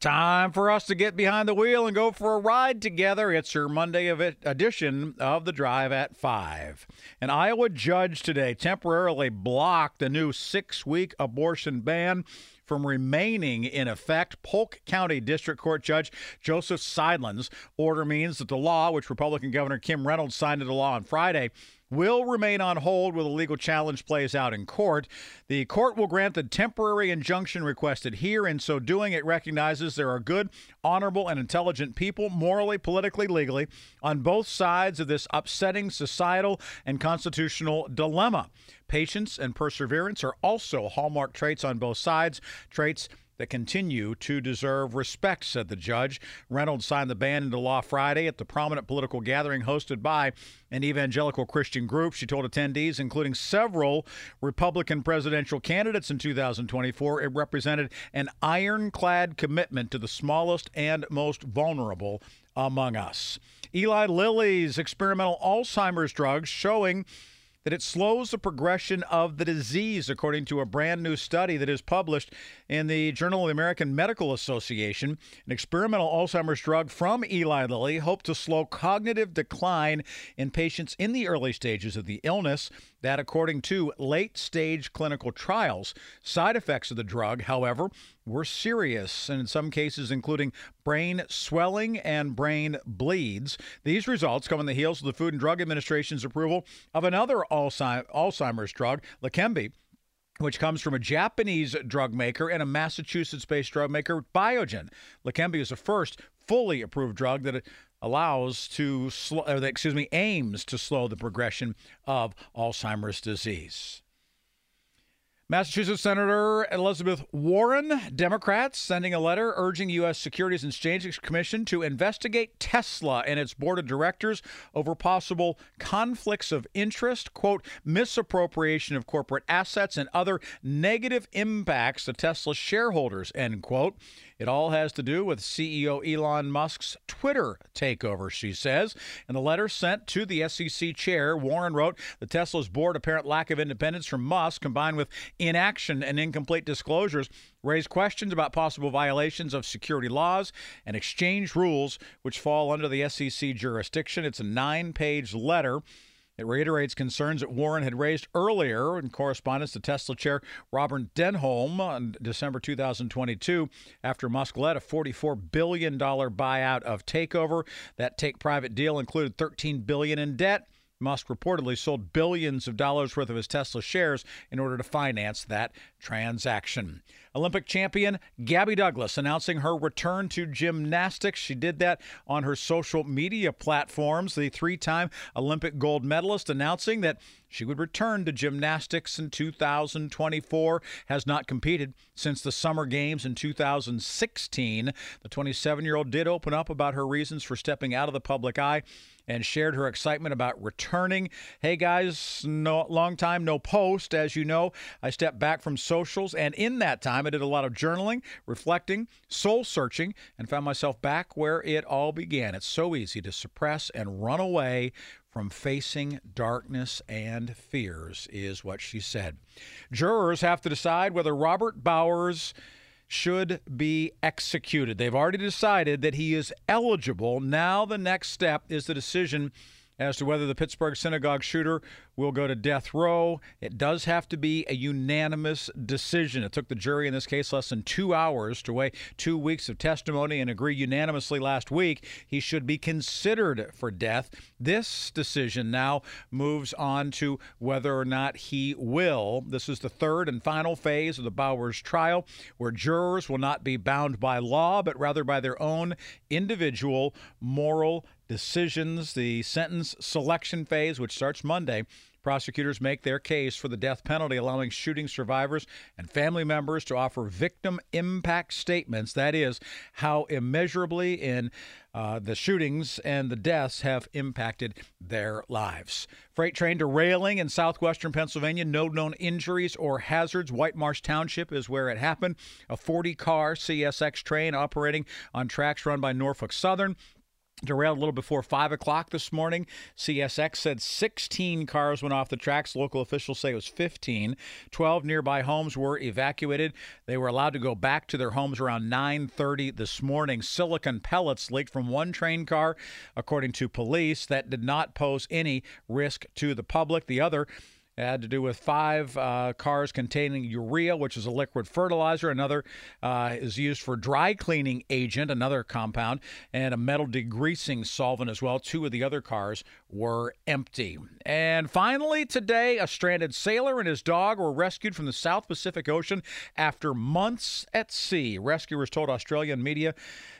Time for us to get behind the wheel and go for a ride together. It's your Monday edition of the Drive at 5. An Iowa judge today temporarily blocked the new six week abortion ban from remaining in effect. Polk County District Court Judge Joseph Seidlin's order means that the law, which Republican Governor Kim Reynolds signed into law on Friday, will remain on hold while the legal challenge plays out in court. The court will grant the temporary injunction requested here. In so doing, it recognizes there are good, honorable, and intelligent people, morally, politically, legally, on both sides of this upsetting societal and constitutional dilemma. Patience and perseverance are also hallmark traits on both sides, traits that continue to deserve respect, said the judge. Reynolds signed the ban into law Friday at the prominent political gathering hosted by an evangelical Christian group. She told attendees, including several Republican presidential candidates in 2024, it represented an ironclad commitment to the smallest and most vulnerable among us. Eli Lilly's experimental Alzheimer's drugs showing that it slows the progression of the disease, according to a brand new study that is published in the Journal of the American Medical Association. An experimental Alzheimer's drug from Eli Lilly hoped to slow cognitive decline in patients in the early stages of the illness. That, according to late stage clinical trials, side effects of the drug, however, were serious, and in some cases, including brain swelling and brain bleeds. These results come on the heels of the Food and Drug Administration's approval of another Alzheimer's drug, Leqembi which comes from a Japanese drug maker and a Massachusetts based drug maker, Biogen. Leqembi is the first fully approved drug that allows to slow, excuse me, aims to slow the progression of Alzheimer's disease. Massachusetts Senator Elizabeth Warren, Democrats, sending a letter urging U.S. Securities and Exchange Commission to investigate Tesla and its board of directors over possible conflicts of interest, quote, misappropriation of corporate assets, and other negative impacts to Tesla shareholders, end quote. It all has to do with CEO Elon Musk's Twitter takeover, she says. In the letter sent to the SEC chair, Warren wrote the Tesla's board apparent lack of independence from Musk, combined with inaction and incomplete disclosures, raise questions about possible violations of security laws and exchange rules, which fall under the SEC jurisdiction. It's a nine page letter. It reiterates concerns that Warren had raised earlier in correspondence to Tesla chair Robert Denholm on December 2022 after Musk led a $44 billion buyout of Takeover. That take private deal included 13 billion in debt. Musk reportedly sold billions of dollars worth of his Tesla shares in order to finance that transaction. Olympic champion Gabby Douglas announcing her return to gymnastics. She did that on her social media platforms. The three time Olympic gold medalist announcing that she would return to gymnastics in 2024, has not competed since the Summer Games in 2016. The 27 year old did open up about her reasons for stepping out of the public eye and shared her excitement about returning. Hey guys, no long time no post. As you know, I stepped back from socials, and in that time, I did a lot of journaling, reflecting, soul searching, and found myself back where it all began. It's so easy to suppress and run away from facing darkness and fears, is what she said. Jurors have to decide whether Robert Bowers should be executed. They've already decided that he is eligible. Now, the next step is the decision as to whether the Pittsburgh synagogue shooter will go to death row. It does have to be a unanimous decision. It took the jury in this case less than two hours to weigh two weeks of testimony and agree unanimously last week he should be considered for death. This decision now moves on to whether or not he will. This is the third and final phase of the Bowers trial, where jurors will not be bound by law, but rather by their own individual moral decisions. The sentence selection phase, which starts Monday, prosecutors make their case for the death penalty, allowing shooting survivors and family members to offer victim impact statements. That is, how immeasurably in uh, the shootings and the deaths have impacted their lives. Freight train derailing in southwestern Pennsylvania. No known injuries or hazards. Whitemarsh Township is where it happened. A 40 car CSX train operating on tracks run by Norfolk Southern derailed a little before 5 o'clock this morning. CSX said 16 cars went off the tracks. Local officials say it was 15. 12 nearby homes were evacuated. They were allowed to go back to their homes around 9:30 this morning. Silicon pellets leaked from one train car, according to police. That did not pose any risk to the public. The other it had to do with five uh, cars containing urea, which is a liquid fertilizer. Another uh, is used for dry cleaning agent, another compound, and a metal degreasing solvent as well. Two of the other cars were empty. And finally, today, a stranded sailor and his dog were rescued from the South Pacific Ocean after months at sea. Rescuers told Australian media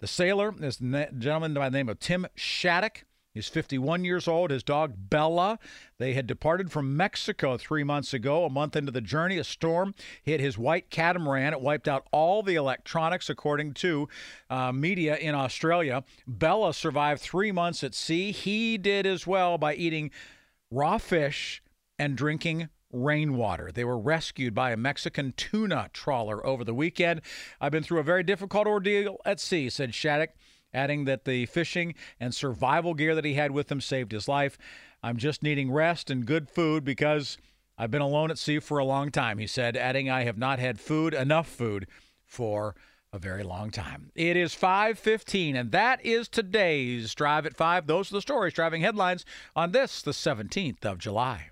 the sailor is a gentleman by the name of Tim Shaddock. He's 51 years old. His dog, Bella, they had departed from Mexico three months ago. A month into the journey, a storm hit his white catamaran. It wiped out all the electronics, according to uh, media in Australia. Bella survived three months at sea. He did as well by eating raw fish and drinking rainwater. They were rescued by a Mexican tuna trawler over the weekend. I've been through a very difficult ordeal at sea, said Shaddock adding that the fishing and survival gear that he had with him saved his life. I'm just needing rest and good food because I've been alone at sea for a long time, he said, adding, I have not had food, enough food, for a very long time. It is 5:15 and that is today's Drive at 5. Those are the stories driving headlines on this the 17th of July.